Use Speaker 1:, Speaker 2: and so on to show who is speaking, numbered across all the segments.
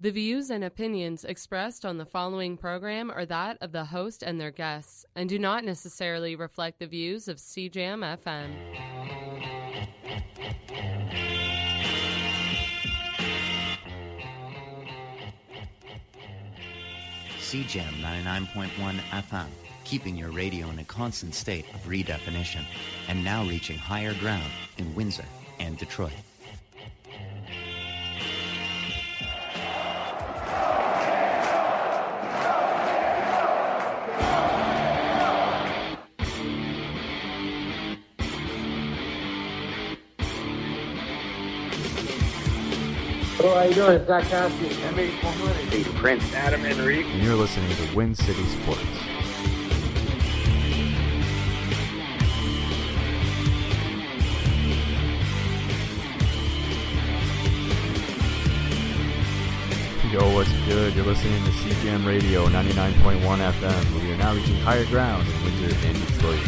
Speaker 1: The views and opinions expressed on the following program are that of the host and their guests and do not necessarily reflect the views of CJAM FM.
Speaker 2: CJAM 99.1 FM, keeping your radio in a constant state of redefinition, and now reaching higher ground in Windsor and Detroit.
Speaker 3: Hello, how you doing? It's Zach Cassidy. MH100.
Speaker 4: Prince Adam Enrique.
Speaker 5: and you're listening to Win City Sports. Yo, what's good? You're listening to CJAM Radio 99.1 FM. We are now reaching higher ground in Windsor and Detroit.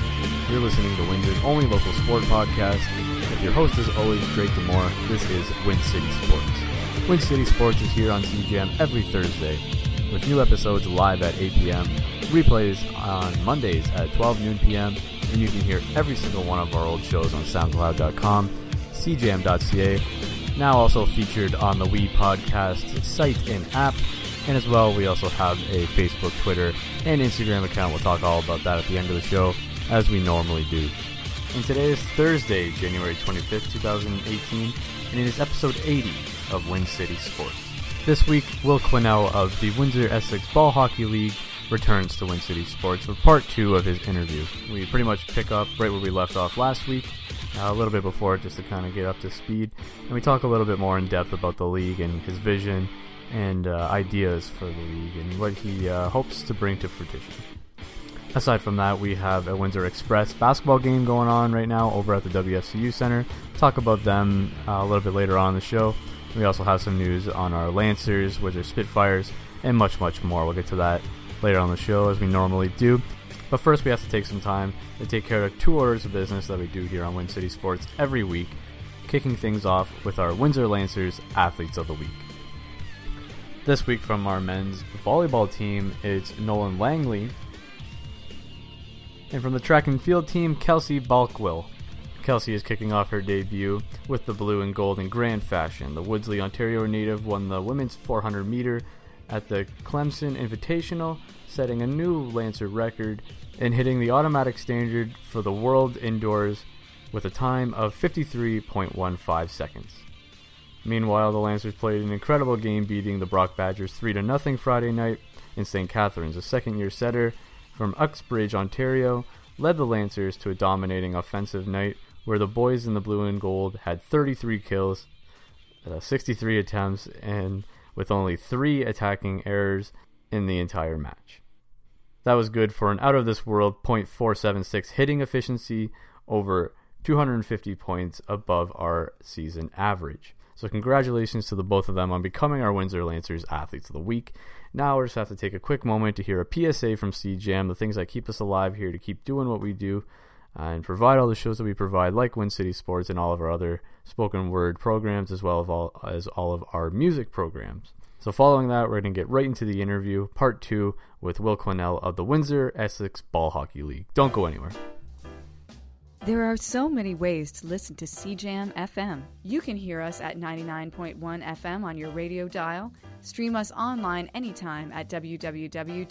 Speaker 5: You're listening to Windsor's only local sport podcast. With your host, as always, Drake Demore. This is Win City Sports. Win City Sports is here on CJAM every Thursday, with new episodes live at 8 p.m., replays on Mondays at 12 noon p.m., and you can hear every single one of our old shows on SoundCloud.com, CJAM.ca, now also featured on the We Podcast site and app. And as well, we also have a Facebook, Twitter, and Instagram account. We'll talk all about that at the end of the show, as we normally do. And today is Thursday, January 25th, 2018, and it is episode 80 of Win City Sports. This week, Will Quesnel of the Windsor Essex Ball Hockey League returns to Win City Sports for part two of his interview. We pretty much pick up right where we left off last week, uh, a little bit before, just to kind of get up to speed. And we talk a little bit more in depth about the league and his vision and uh, ideas for the league and what he uh, hopes to bring to fruition. Aside from that, we have a Windsor Express basketball game going on right now over at the WFCU Center. Talk about them uh, a little bit later on in the show. We also have some news on our Lancers, Windsor Spitfires, and much, much more. We'll get to that later on the show as we normally do. But first, we have to take some time to take care of two orders of business that we do here on Win City Sports every week, kicking things off with our Windsor Lancers Athletes of the Week. This week from our men's volleyball team, it's Nolan Langley. And from the track and field team, Kelsey Balkwill. Kelsey is kicking off her debut with the blue and gold in grand fashion. The Woodslee, Ontario native won the women's 400 meter at the Clemson Invitational, setting a new Lancer record and hitting the automatic standard for the world indoors with a time of 53.15 seconds. Meanwhile, the Lancers played an incredible game beating the Brock Badgers 3 0 Friday night in St. Catharines. A second year setter from Uxbridge, Ontario, led the Lancers to a dominating offensive night where the boys in the blue and gold had 33 kills, uh, 63 attempts, and with only three attacking errors in the entire match. That was good for an out of this world .476 hitting efficiency over 250 points above our season average. So congratulations to the both of them on becoming our Windsor Lancers Athletes of the Week. Now we just have to take a quick moment to hear a PSA from CJAM, the things that keep us alive here to keep doing what we do and provide all the shows that we provide, like Win City Sports and all of our other spoken word programs, as well as all, as all of our music programs. So following that, we're going to get right into the interview, part two, with Will Quesnel of the Windsor Essex Ball Hockey League. Don't go anywhere.
Speaker 6: There are so many ways to listen to CJAM FM. You can hear us at 99.1 FM on your radio dial, stream us online anytime at www.cjam.ca,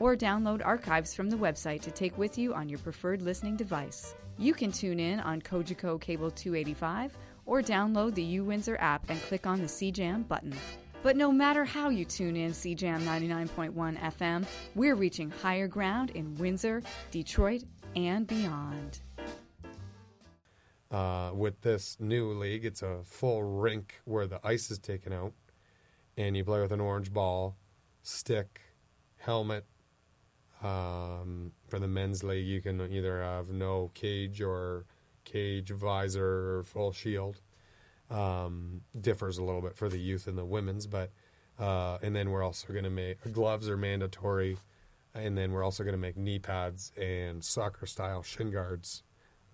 Speaker 6: or download archives from the website to take with you on your preferred listening device. You can tune in on Cogeco Cable 285 or download the uWindsor app and click on the CJAM button. But no matter how you tune in CJAM 99.1 FM, we're reaching higher ground in Windsor, Detroit, and beyond.
Speaker 7: Uh, with this new league, it's a full rink where the ice is taken out, and you play with an orange ball, stick, helmet. Um, for the men's league, you can either have no cage or cage, visor, or full shield. Um, differs a little bit for the youth and the women's, but uh, and then we're also going to make gloves are mandatory, and then we're also going to make knee pads and soccer style shin guards,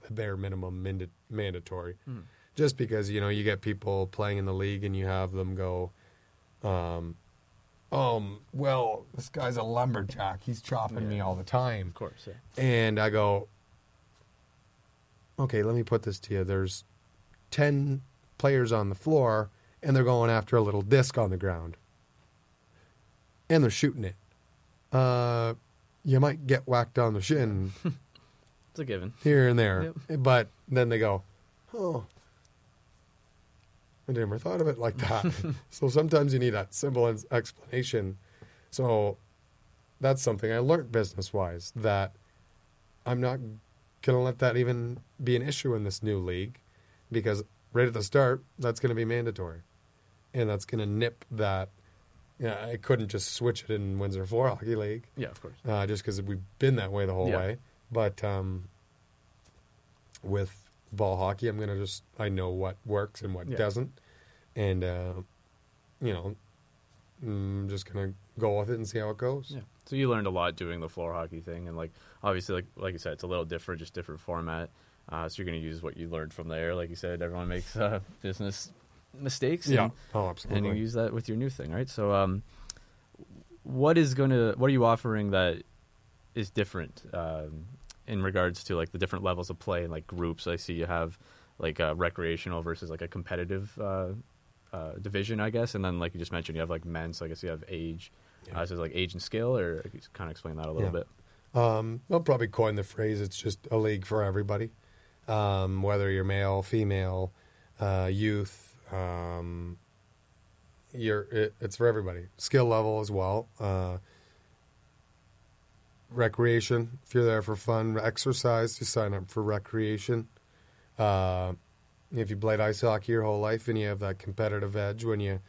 Speaker 7: the bare minimum manda- mandatory, just because you know you get people playing in the league and you have them go, um, um, well, this guy's a lumberjack. He's chopping me all the time.
Speaker 5: Of course. Yeah.
Speaker 7: And I go, okay, let me put this to you. There's 10 players on the floor, and they're going after a little disc on the ground. And they're shooting it. Uh, you might get whacked on the shin
Speaker 5: It's a given.
Speaker 7: here and there. Yep. But then they go, oh, I never thought of it like that. so sometimes you need a simple explanation. So that's something I learned business wise that I'm not going to let that even be an issue in this new league because right at the start, that's going to be mandatory. And that's going to nip that. Yeah, I couldn't just switch it in Windsor Floor Hockey League
Speaker 5: Yeah, of course.
Speaker 7: uh, just because we've been that way the whole
Speaker 5: Yeah.
Speaker 7: way. But um, with ball hockey, I'm gonna just I know what works and what
Speaker 5: Yeah.
Speaker 7: doesn't, and uh, you know, I'm just gonna go with it and see how it goes.
Speaker 5: Yeah. So you learned a lot doing the floor hockey thing, and like obviously, like like you said, it's a little different, just different format. Uh, so you're going to use what you learned from there. Like you said, everyone makes uh, business mistakes.
Speaker 7: Yeah.
Speaker 5: and-
Speaker 7: Oh,
Speaker 5: and
Speaker 7: absolutely.
Speaker 5: you use that with your new thing, right? So, um, what is going to what are you offering that is different um, in regards to like the different levels of play and like groups? I see you have like a recreational versus like a competitive uh, uh, division, I guess, and then like you just mentioned, you have like men. So I guess you have age.
Speaker 7: Yeah.
Speaker 5: Uh, so like age and skill, or kind of explain that a little
Speaker 7: Yeah.
Speaker 5: bit.
Speaker 7: Um, they'll probably coin the phrase. It's just a league for everybody, um, whether you're male, female, uh, youth. Um, you're it, it's for everybody. Skill level as well. Recreation. If you're there for fun, exercise, you sign up for recreation. Uh, if you played ice hockey your whole life and you have that competitive edge when you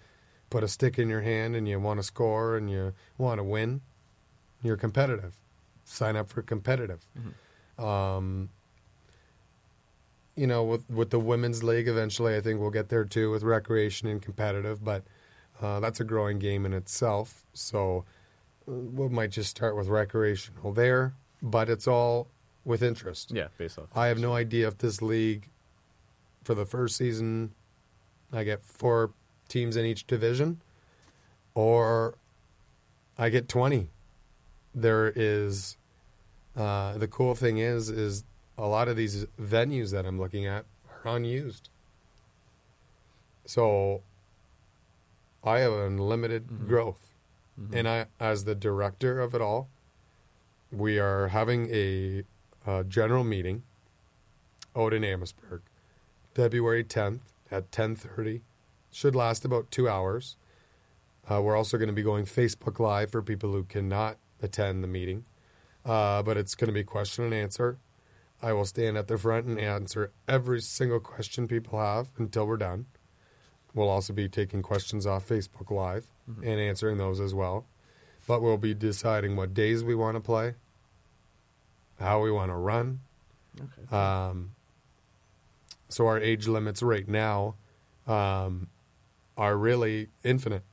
Speaker 7: put a stick in your hand and you want to score and you want to win, you're competitive sign up for competitive. Um, you know, with with the women's league, eventually, I think we'll get there too with recreation and competitive. But uh, that's a growing game in itself. So we might just start with recreational there, but it's all with interest.
Speaker 5: Yeah, based off.
Speaker 7: I have no idea if this league, for the first season, I get four teams in each division, or I get twenty. There is, uh, the cool thing is, is a lot of these venues that I'm looking at are unused. So, I have unlimited growth, and I, as the director of it all, we are having a, uh general meeting out in Amherstburg, February 10th at 10:30. Should last about two hours. Uh, we're also going to be going Facebook Live for people who cannot attend the meeting, uh, but it's going to be question and answer. I will stand at the front and answer every single question people have until we're done. We'll also be taking questions off Facebook Live and answering those as well. But we'll be deciding what days we want to play, how we want to run.
Speaker 5: Okay.
Speaker 7: Um, so our age limits right now um, are really infinite.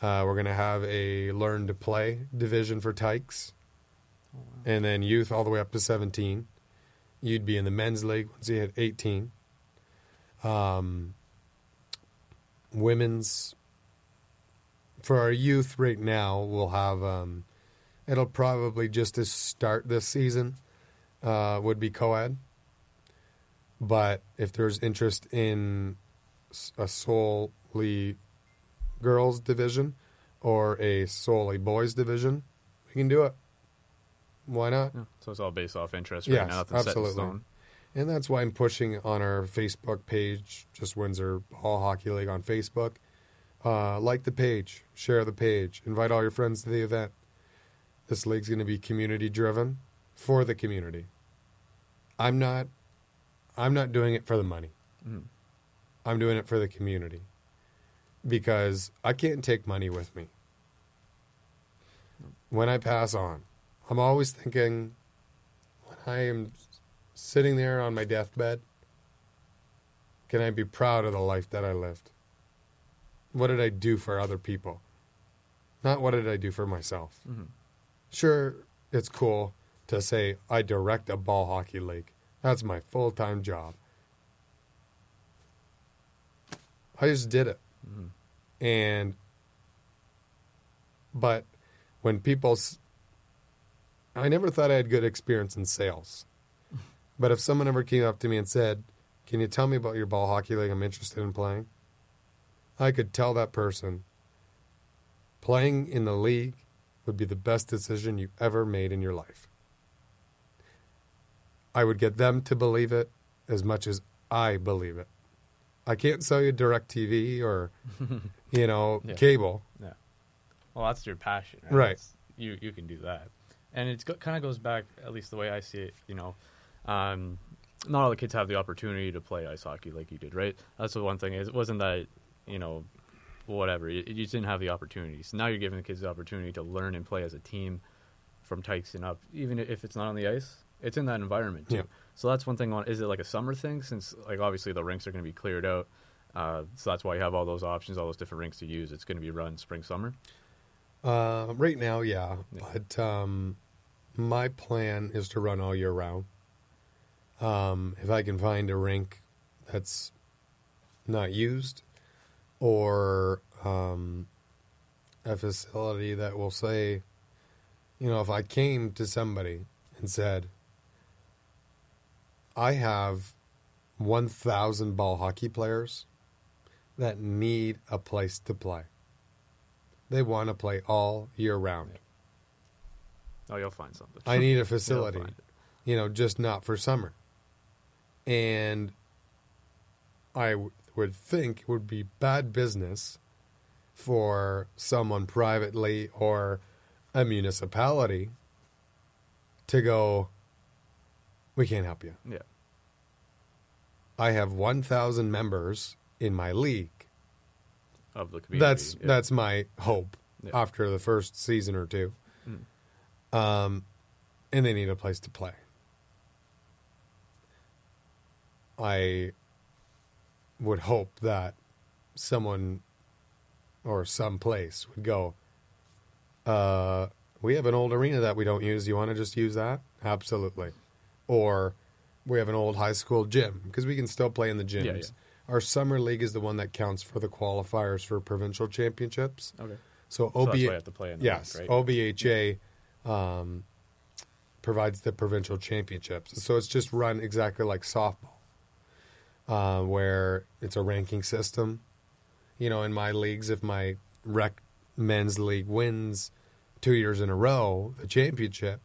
Speaker 7: Uh, we're going to have a learn to play division for tykes, and then youth all the way up to 17. You'd be in the men's league once you hit 18. Um, women's for our youth right now, we'll have um, it'll probably just to start this season uh, would be co-ed. But if there's interest in a solely girls division or a solely boys division, we can do it. Why not?
Speaker 5: Yeah. So it's all based off interest right
Speaker 7: Yes,
Speaker 5: now. Nothing's set in
Speaker 7: absolutely.
Speaker 5: stone.
Speaker 7: And that's why I'm pushing on our Facebook page, just Windsor Ball Hockey League on Facebook. Uh, like the page, share the page, invite all your friends to the event. This league's going to be community driven for the community. I'm not, I'm not doing it for the money.
Speaker 5: Mhm.
Speaker 7: I'm doing it for the community because I can't take money with me. When I pass on, I'm always thinking when I am sitting there on my deathbed, can I be proud of the life that I lived? What did I do for other people? Not what did I do for myself?
Speaker 5: Mhm.
Speaker 7: Sure, it's cool to say I direct a ball hockey league. That's my full time job. I just did it. And, but when people, I never thought I had good experience in sales. But if someone ever came up to me and said, Can you tell me about your ball hockey league I'm interested in playing? I could tell that person playing in the league would be the best decision you ever made in your life. I would get them to believe it as much as I believe it. I can't sell you direct TV or, you know,
Speaker 5: Yeah.
Speaker 7: cable.
Speaker 5: Yeah. Well, that's your passion, right?
Speaker 7: Right.
Speaker 5: You you can do that, and it kind of goes back, at least the way I see it. You know, um, not all the kids have the opportunity to play ice hockey like you did, right? That's the one thing. Is it wasn't that you know, whatever. You, you just didn't have the opportunities. Now you're giving the kids the opportunity to learn and play as a team from Tykes and up, even if it's not on the ice. It's in that environment too.
Speaker 7: Yeah.
Speaker 5: So that's one thing. On is it like a summer thing? Since like obviously the rinks are going to be cleared out, uh, so that's why you have all those options, all those different rinks to use. It's going to be run spring summer.
Speaker 7: Uh, right now, yeah.
Speaker 5: Yeah.
Speaker 7: But um, my plan is to run all year round. Um, if I can find a rink that's not used or um, a facility that will say, you know, if I came to somebody and said, I have 1,000 ball hockey players that need a place to play. They want to play all year round.
Speaker 5: Oh, you'll find something.
Speaker 7: I need a facility, you know, just not for summer. And I w- would think it would be bad business for someone privately or a municipality to go, we can't help you.
Speaker 5: Yeah.
Speaker 7: I have 1,000 members in my league.
Speaker 5: Of the community.
Speaker 7: That's
Speaker 5: yeah.
Speaker 7: that's my hope
Speaker 5: Yeah.
Speaker 7: after the first season or two.
Speaker 5: Mm.
Speaker 7: Um, and they need a place to play. I would hope that someone or some place would go. Uh, we have an old arena that we don't use. You want to just use that? Absolutely. Or we have an old high school gym because we can still play in the gyms.
Speaker 5: Yeah, yeah.
Speaker 7: Our summer league is the one that counts for the qualifiers for provincial championships.
Speaker 5: okay.
Speaker 7: So
Speaker 5: So
Speaker 7: OB,
Speaker 5: you have to play in the
Speaker 7: yes,
Speaker 5: rink, right?
Speaker 7: OBHA um, provides the provincial championships. So it's just run exactly like softball, uh, where it's a ranking system. You know, in my leagues, if my rec men's league wins two years in a row, the championship.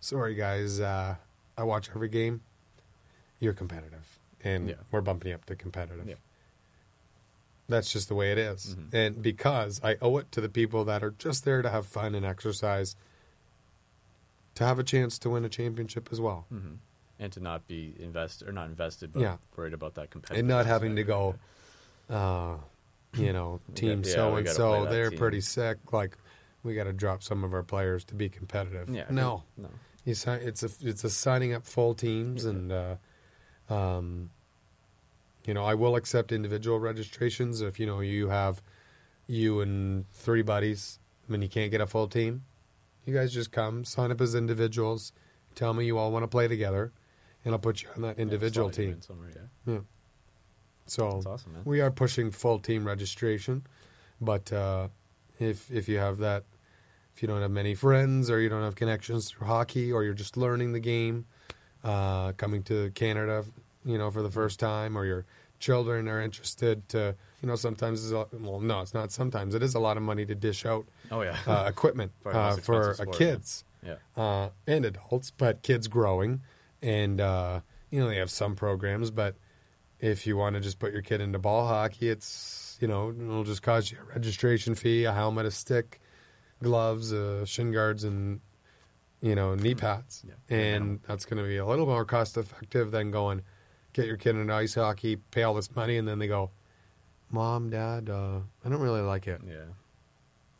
Speaker 7: Sorry, guys, uh, I watch every game. You're competitive, and
Speaker 5: Yeah.
Speaker 7: we're bumping you up to competitive.
Speaker 5: Yeah.
Speaker 7: That's just the way it is.
Speaker 5: Mhm.
Speaker 7: And because I owe it to the people that are just there to have fun and exercise to have a chance to win a championship as well.
Speaker 5: hmm And to not be invested or not invested, but
Speaker 7: Yeah.
Speaker 5: worried about that competitive.
Speaker 7: And not having to go, uh, you know, team
Speaker 5: yeah,
Speaker 7: so and so, they're
Speaker 5: team.
Speaker 7: pretty sick. Like, we got to drop some of our players to be competitive.
Speaker 5: Yeah.
Speaker 7: No.
Speaker 5: No.
Speaker 7: You sign, it's a it's a signing up full teams,
Speaker 5: Yeah.
Speaker 7: and uh, um, you know I will accept individual registrations if you know you have you and three buddies. I mean, you can't get a full team. You guys just come, sign up as individuals. Tell me you all want to play together, and I'll put you on that individual
Speaker 5: you
Speaker 7: team.
Speaker 5: Somewhere, yeah.
Speaker 7: Yeah. So
Speaker 5: That's awesome, man.
Speaker 7: we are pushing full team registration, but uh, if if you have that, if you don't have many friends or you don't have connections through hockey or you're just learning the game, uh, coming to Canada, you know, for the first time, or your children are interested to, you know, sometimes it's a, well, no, it's not. Sometimes it is a lot of money to dish out
Speaker 5: Oh yeah.
Speaker 7: uh, equipment uh, for uh,
Speaker 5: sport,
Speaker 7: kids
Speaker 5: yeah.
Speaker 7: uh, and adults, but kids growing, and uh, you know they have some programs. But if you want to just put your kid into ball hockey, it's you know it'll just cost you a registration fee, a helmet, a stick, gloves, uh, shin guards, and you know knee pads,
Speaker 5: Yeah.
Speaker 7: and that's going to be a little more cost effective than going get your kid into ice hockey, pay all this money, and then they go, "Mom, Dad, uh, I don't really like it."
Speaker 5: Yeah.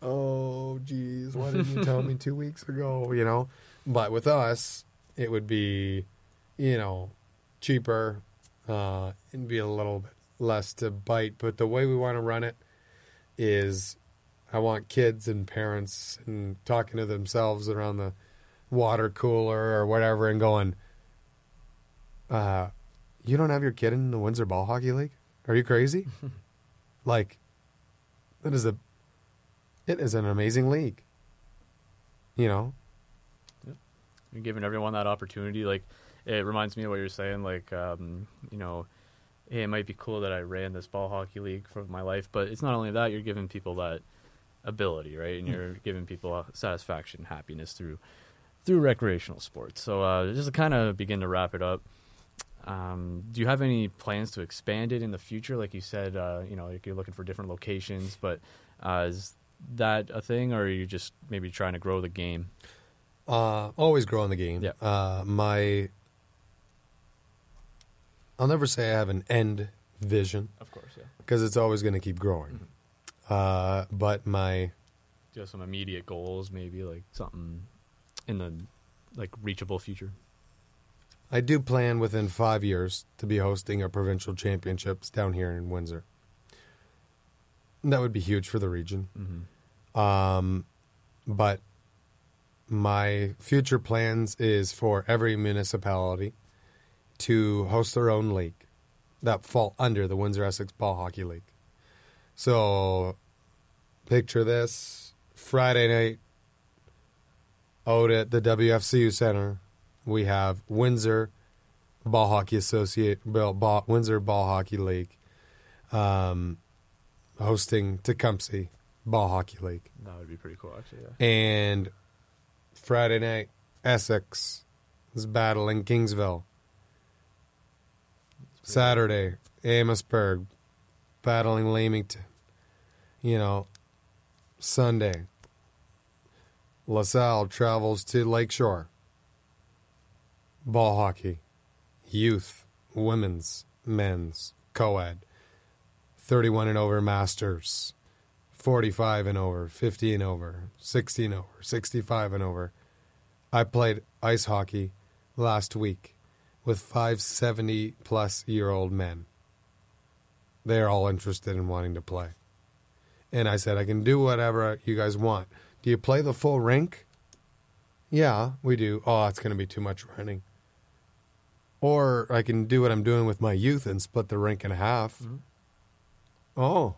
Speaker 7: oh geez why didn't you tell me two weeks ago you know but with us it would be you know cheaper uh it'd be a little bit less to bite but the way we want to run it is i want kids and parents and talking to themselves around the water cooler or whatever and going uh you don't have your kid in the windsor ball hockey league are you crazy Like, it is a, it is an amazing league. You know,
Speaker 5: You're giving everyone that opportunity. Like, it reminds me of what you're saying. Like, um, you know, hey, it might be cool that I ran this ball hockey league for my life, but it's not only that. You're giving people that ability, right? And you're giving people uh, satisfaction, happiness through through recreational sports. So, uh, just to kind of begin to wrap it up. Um, do you have any plans to expand it in the future? Like you said, uh, you know, you're looking for different locations, but uh, is that a thing, or are you just maybe trying to grow the game?
Speaker 7: Uh, always growing the game.
Speaker 5: Yeah.
Speaker 7: Uh, my, I'll never say I have an end vision
Speaker 5: Of course, yeah.
Speaker 7: because it's always going to keep growing.
Speaker 5: Mm-hmm.
Speaker 7: Uh, but my,
Speaker 5: Do you have some immediate goals, maybe like something in the like reachable future?
Speaker 7: I do plan within five years to be hosting a provincial championships down here in Windsor. That would be huge for the region.
Speaker 5: Mm-hmm.
Speaker 7: Um, but my future plans is for every municipality to host their own league that fall under the Windsor Essex Ball Hockey League. So picture this Friday night out at the WFCU Center. We have Windsor Ball Hockey Associate, Ball, Ball, Windsor Ball Hockey League, um, hosting Tecumseh Ball Hockey League
Speaker 5: That would be pretty cool, actually. Yeah.
Speaker 7: and Friday night Essex is battling Kingsville. Saturday Amherstburg battling Leamington. You know, Sunday LaSalle travels to Lakeshore. Ball hockey, youth, women's, men's, co-ed, 31 and over masters. 45 and over, 50 and over, 60 and over, 65 and over. I played ice hockey last week with five 70 plus year old men. They're all interested in wanting to play. And I said, I can do whatever you guys want. Do you play the full rink? Yeah, we do. Oh, it's going to be too much running. Or I can do what I'm doing with my youth and split the rink in half. Oh,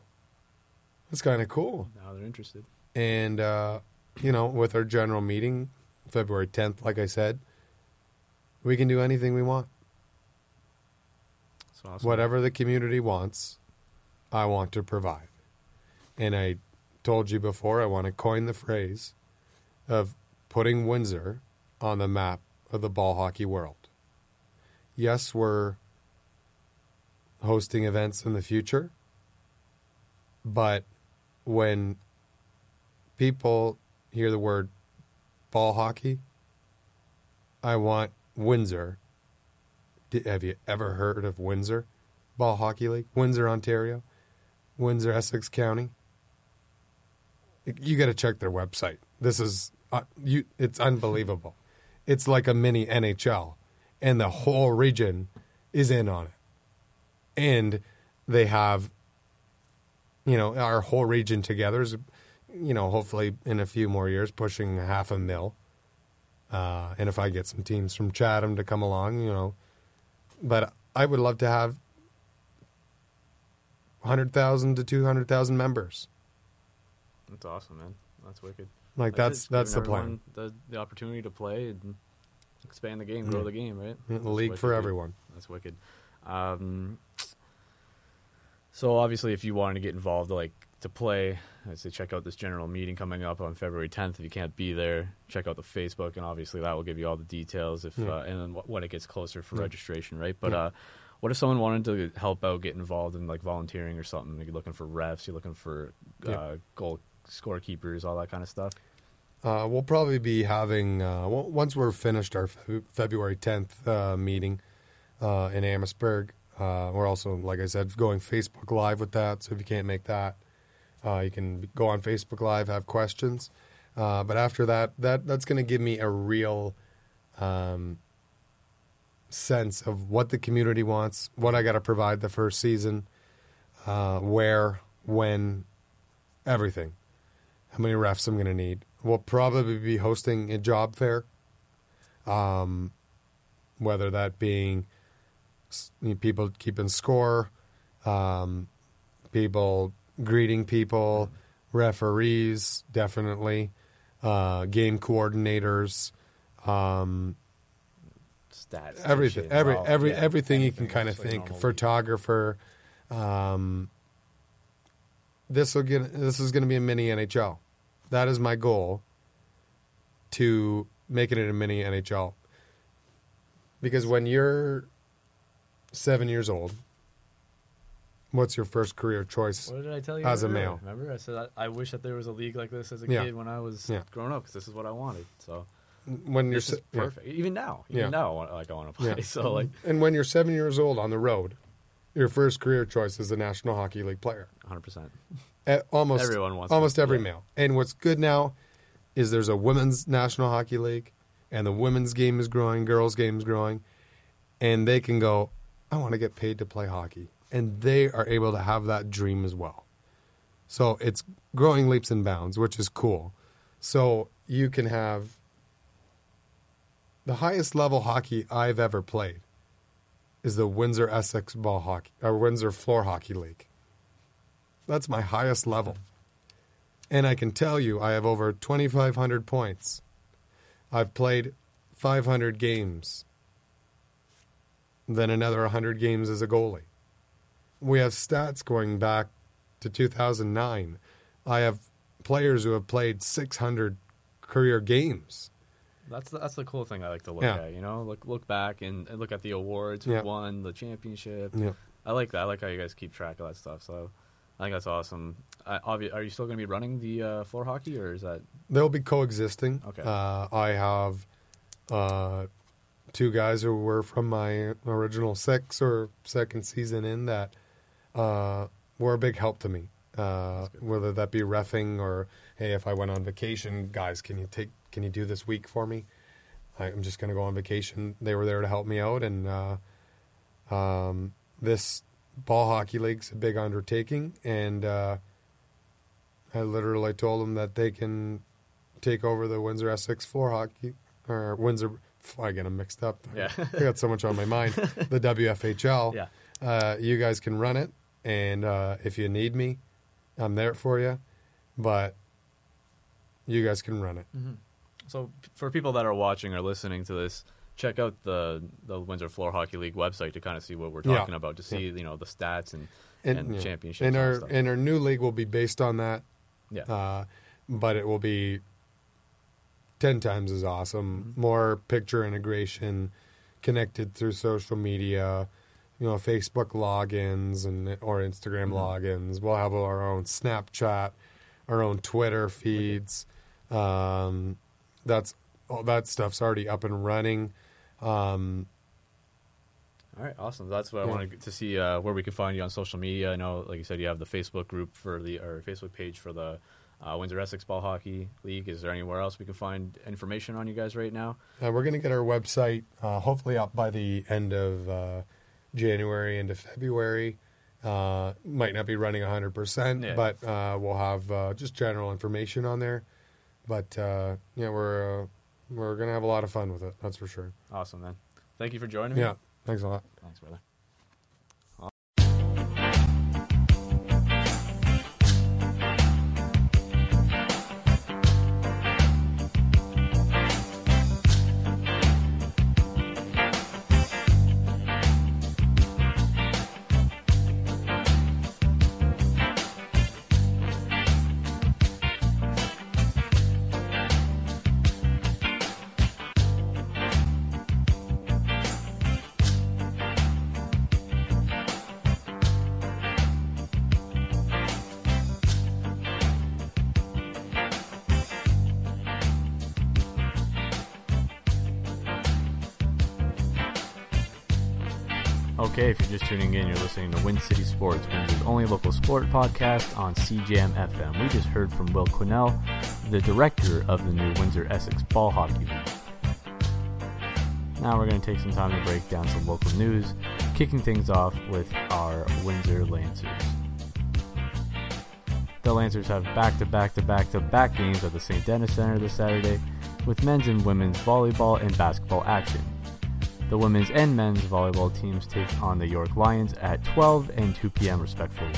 Speaker 7: that's kind of cool.
Speaker 5: Now they're interested.
Speaker 7: And, uh, you know, with our general meeting, February 10th, like I said, we can do anything we want.
Speaker 5: So awesome.
Speaker 7: Whatever the community wants, I want to provide. And I told you before, I want to coin the phrase of putting Windsor on the map of the ball hockey world. Yes, we're hosting events in the future, but when people hear the word ball hockey, I want Windsor. Have you ever heard of Windsor Ball Hockey League? Windsor, Ontario, Windsor, Essex County. You got to check their website. This is uh, you. It's unbelievable. It's like a mini NHL, and the whole region is in on it. And they have, you know, our whole region together is, you know, hopefully in a few more years pushing half a mil. Uh, and if I get some teams from Chatham to come along, you know, but I would love to have 100,000 to 200,000 members.
Speaker 5: That's awesome, man. That's wicked.
Speaker 7: Like
Speaker 5: Like,
Speaker 7: that's that's the plan.
Speaker 5: The, the opportunity to play and expand the game, grow the game, right?
Speaker 7: The league
Speaker 5: wicked,
Speaker 7: for
Speaker 5: dude.
Speaker 7: everyone.
Speaker 5: That's wicked. Um, so obviously, if you wanted to get involved, like to play, I'd say check out this general meeting coming up on February 10th. If you can't be there, check out the Facebook, and obviously that will give you all the details. If
Speaker 7: Yeah.
Speaker 5: uh, and then wh- when it gets closer for
Speaker 7: Yeah.
Speaker 5: registration, right? But
Speaker 7: Yeah.
Speaker 5: uh, what if someone wanted to help out, get involved in like volunteering or something? You're looking for refs, you're looking for uh, goal scorekeepers, all that kind of stuff.
Speaker 7: Uh, we'll probably be having uh, well, once we're finished our Fe- February 10th uh, meeting uh, in Amherstburg. Uh, we're also, like I said, going Facebook Live with that. So if you can't make that, uh, you can go on Facebook Live, have questions. Uh, but after that, that that's going to give me a real um, sense of what the community wants, what I got to provide the first season, uh, where, when, everything how many refs I'm going to need. We'll probably be hosting a job fair, um, whether that being people keeping score, um, people greeting people, referees, definitely, uh, game coordinators, um,
Speaker 5: Stats,
Speaker 7: everything, every
Speaker 5: all-
Speaker 7: every
Speaker 5: yeah,
Speaker 7: everything you can kind of think. Photographer. Um, this will get this is going to be a mini NHL. That is my goal. To make it a mini NHL. Because when you're seven years old, what's your first career choice?
Speaker 5: What did I tell you?
Speaker 7: As a male.
Speaker 5: remember I said I, I wish that there was a league like this as a
Speaker 7: Yeah.
Speaker 5: kid when I was
Speaker 7: Yeah.
Speaker 5: growing up because this is what I wanted. So
Speaker 7: When you're
Speaker 5: this is
Speaker 7: se- yeah.
Speaker 5: perfect. Even now, even
Speaker 7: Yeah.
Speaker 5: now, I want- like I want to play.
Speaker 7: Yeah.
Speaker 5: So like
Speaker 7: and when you're seven years old on the road, your first career choice is a National Hockey League player.
Speaker 5: 100. percent
Speaker 7: Almost
Speaker 5: Everyone wants
Speaker 7: almost
Speaker 5: to-
Speaker 7: every
Speaker 5: yeah.
Speaker 7: male. And what's good now is there's a women's National Hockey League, and the women's game is growing, girls' game is growing, and they can go. I want to get paid to play hockey, and they are able to have that dream as well. So it's growing leaps and bounds, which is cool. So you can have the highest level hockey I've ever played is the Windsor Essex Ball Hockey or Windsor Floor Hockey League. That's my highest level. And I can tell you, I have over 2,500 points. I've played 500 games, then another 100 games as a goalie. We have stats going back to 2009. I have players who have played 600 career games.
Speaker 5: That's the, that's the cool thing I like to look
Speaker 7: Yeah.
Speaker 5: at. You know, look look back and, and look at the awards who
Speaker 7: Yeah.
Speaker 5: won the championship.
Speaker 7: Yeah.
Speaker 5: I like that. I like how you guys keep track of that stuff. So I think that's awesome. I, obvi- are you still going to be running the uh, floor hockey, or is that
Speaker 7: They'll be coexisting.
Speaker 5: Okay.
Speaker 7: Uh, I have uh, two guys who were from my original six or second season in that uh, were a big help to me. Uh, whether that be refing or hey, if I went on vacation, guys, can you take can you do this week for me? I, I'm just going to go on vacation. They were there to help me out, and uh, um, this ball hockey league's a big undertaking, and uh, I literally told them that they can take over the Windsor Essex floor hockey or Windsor. I get them mixed up.
Speaker 5: Yeah.
Speaker 7: I got so much on my mind. The WFHL.
Speaker 5: Yeah.
Speaker 7: Uh, you guys can run it, and uh, if you need me, I'm there for you. But you guys can run it.
Speaker 5: So for people that are watching or listening to this, check out the the Windsor Floor Hockey League website to kind of see what we're
Speaker 7: Yeah.
Speaker 5: talking about, to see you know the stats and
Speaker 7: And,
Speaker 5: and,
Speaker 7: yeah.
Speaker 5: championships
Speaker 7: And
Speaker 5: and
Speaker 7: our
Speaker 5: stuff.
Speaker 7: and our new league will be based on that.
Speaker 5: yeah,
Speaker 7: uh, but it will be 10 times as awesome.
Speaker 5: Mm-hmm.
Speaker 7: More picture integration, connected through social media, you know, Facebook logins and or Instagram
Speaker 5: Mm-hmm.
Speaker 7: logins. We'll have our own Snapchat, our own Twitter feeds. Um, that's all that stuff's already up and running. Um,
Speaker 5: All right, awesome. That's what I wanted to see uh, where we can find you on social media. I know, like you said, you have the Facebook group for the or Facebook page for the uh, Windsor Essex Ball Hockey League. Is there anywhere else we can find information on you guys right now?
Speaker 7: Uh, we're going to get our website uh, hopefully up by the end of uh, January into February. Uh, might not be running 100%,
Speaker 5: Yeah.
Speaker 7: but uh, we'll have uh, just general information on there. But uh, yeah, we're uh, we're going to have a lot of fun with it. That's for sure.
Speaker 5: Awesome, man. Thank you for joining me.
Speaker 7: Yeah, thanks a lot.
Speaker 5: Thanks, brother. Okay, if you're just tuning in, you're listening to Win City Sports, Windsor's only local sport podcast on CJAM FM. We just heard from Will Quesnel, the director of the new Windsor Essex Ball Hockey League. Now we're going to take some time to break down some local news, kicking things off with our Windsor Lancers. The Lancers have back to back to back to back games at the St. Denis Center this Saturday, with men's and women's volleyball and basketball action. The women's and men's volleyball teams take on the York Lions at 12 and 2 p.m. respectively.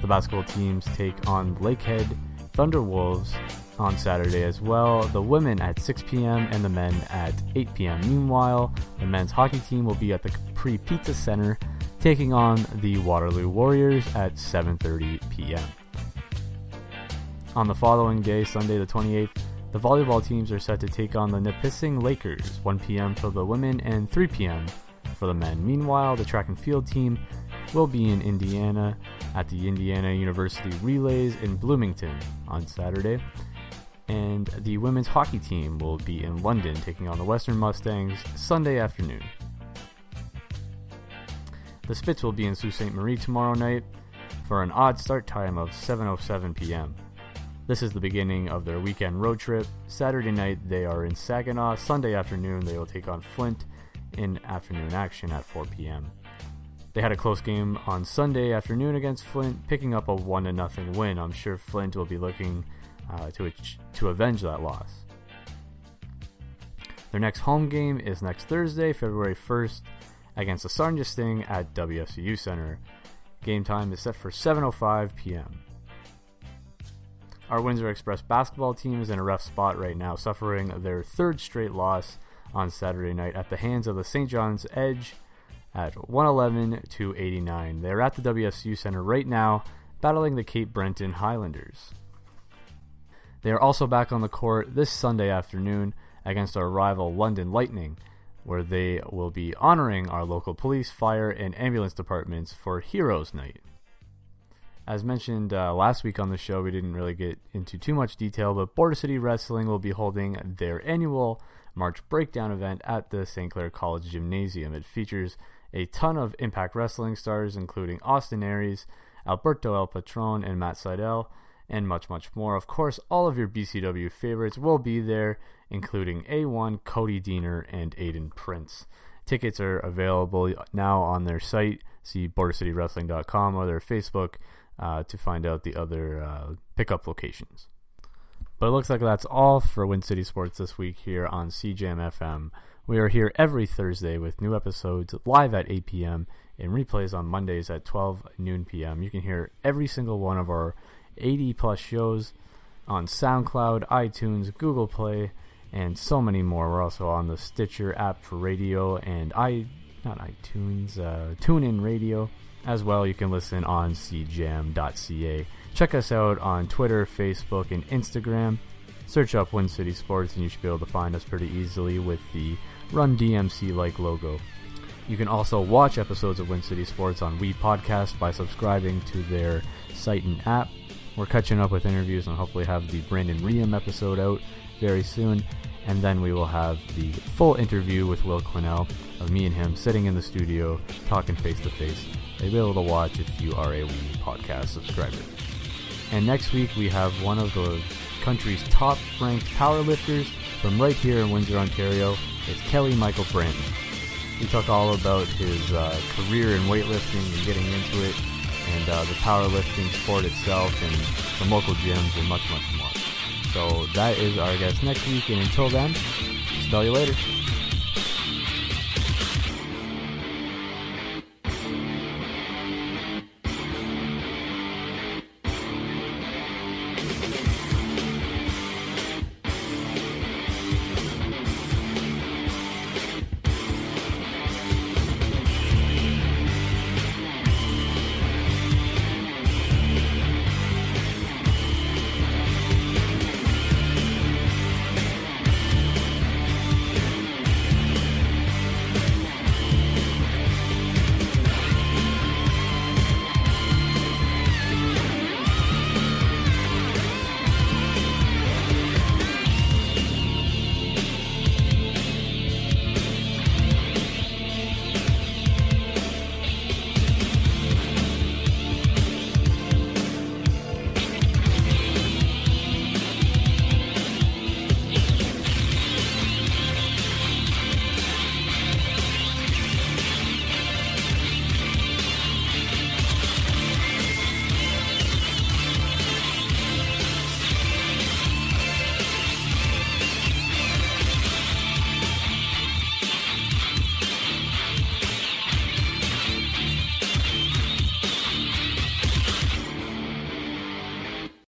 Speaker 5: The basketball teams take on Lakehead Thunder Wolves on Saturday as well. The women at 6 p.m. and the men at 8 p.m. Meanwhile, the men's hockey team will be at the Capri Pizza Center taking on the Waterloo Warriors at 7:30 p.m. On the following day, Sunday the 28th, the volleyball teams are set to take on the Nipissing Lakers, 1 p.m. for the women and 3 p.m. for the men. Meanwhile, the track and field team will be in Indiana at the Indiana University Relays in Bloomington on Saturday. And the women's hockey team will be in London taking on the Western Mustangs Sunday afternoon. The Spits will be in Sault Ste. Marie tomorrow night for an odd start time of 7:07 p.m. This is the beginning of their weekend road trip. Saturday night they are in Saginaw. Sunday afternoon they will take on Flint in afternoon action at 4 p.m. They had a close game on Sunday afternoon against Flint, picking up a one to nothing win. I'm sure Flint will be looking uh, to to avenge that loss. Their next home game is next Thursday, February 1st, against the Sarnia Sting at WFCU Center. Game time is set for 7:05 p.m. Our Windsor Express basketball team is in a rough spot right now, suffering their third straight loss on Saturday night at the hands of the St. John's Edge at 111 to 89. They're at the WFCU Center right now, battling the Cape Breton Highlanders. They are also back on the court this Sunday afternoon against our rival London Lightning, where they will be honoring our local police, fire, and ambulance departments for Heroes Night. As mentioned uh, last week on the show, we didn't really get into too much detail, but Border City Wrestling will be holding their annual March Breakdown event at the St. Clair College Gymnasium. It features a ton of Impact Wrestling stars, including Austin Aries, Alberto El Patron, and Matt Sydal, and much, much more. Of course, all of your BCW favorites will be there, including A1, Cody Deaner, and Aiden Prince. Tickets are available now on their site, see bordercitywrestling.com or their Facebook uh, to find out the other uh, pickup locations. But it looks like that's all for Win City Sports this week here on CJAM FM. We are here every Thursday with new episodes live at 8 p.m. and replays on Mondays at 12 noon p.m. You can hear every single one of our 80 plus shows on SoundCloud, iTunes, Google Play, and so many more. We're also on the Stitcher app for radio and i not iTunes, uh, TuneIn Radio as well. You can listen on cjam.ca. Check us out on Twitter, Facebook, and Instagram. Search up Win City Sports, and you should be able to find us pretty easily with the Run DMC like logo. You can also watch episodes of Win City Sports on We Podcast by subscribing to their site and app. We're catching up with interviews and hopefully have the Brandon Riem episode out very soon. And then we will have the full interview with Will Quesnel of me and him sitting in the studio talking face to face. You'll be able to watch if you are a We Podcast subscriber. And next week we have one of the country's top ranked powerlifters from right here in Windsor, Ontario. It's Kelly Michael Branton. We talk all about his uh, career in weightlifting and getting into it, and uh, the powerlifting sport itself, and some local gyms, and much, much more. So that is our guest next week, and until then, smell you later.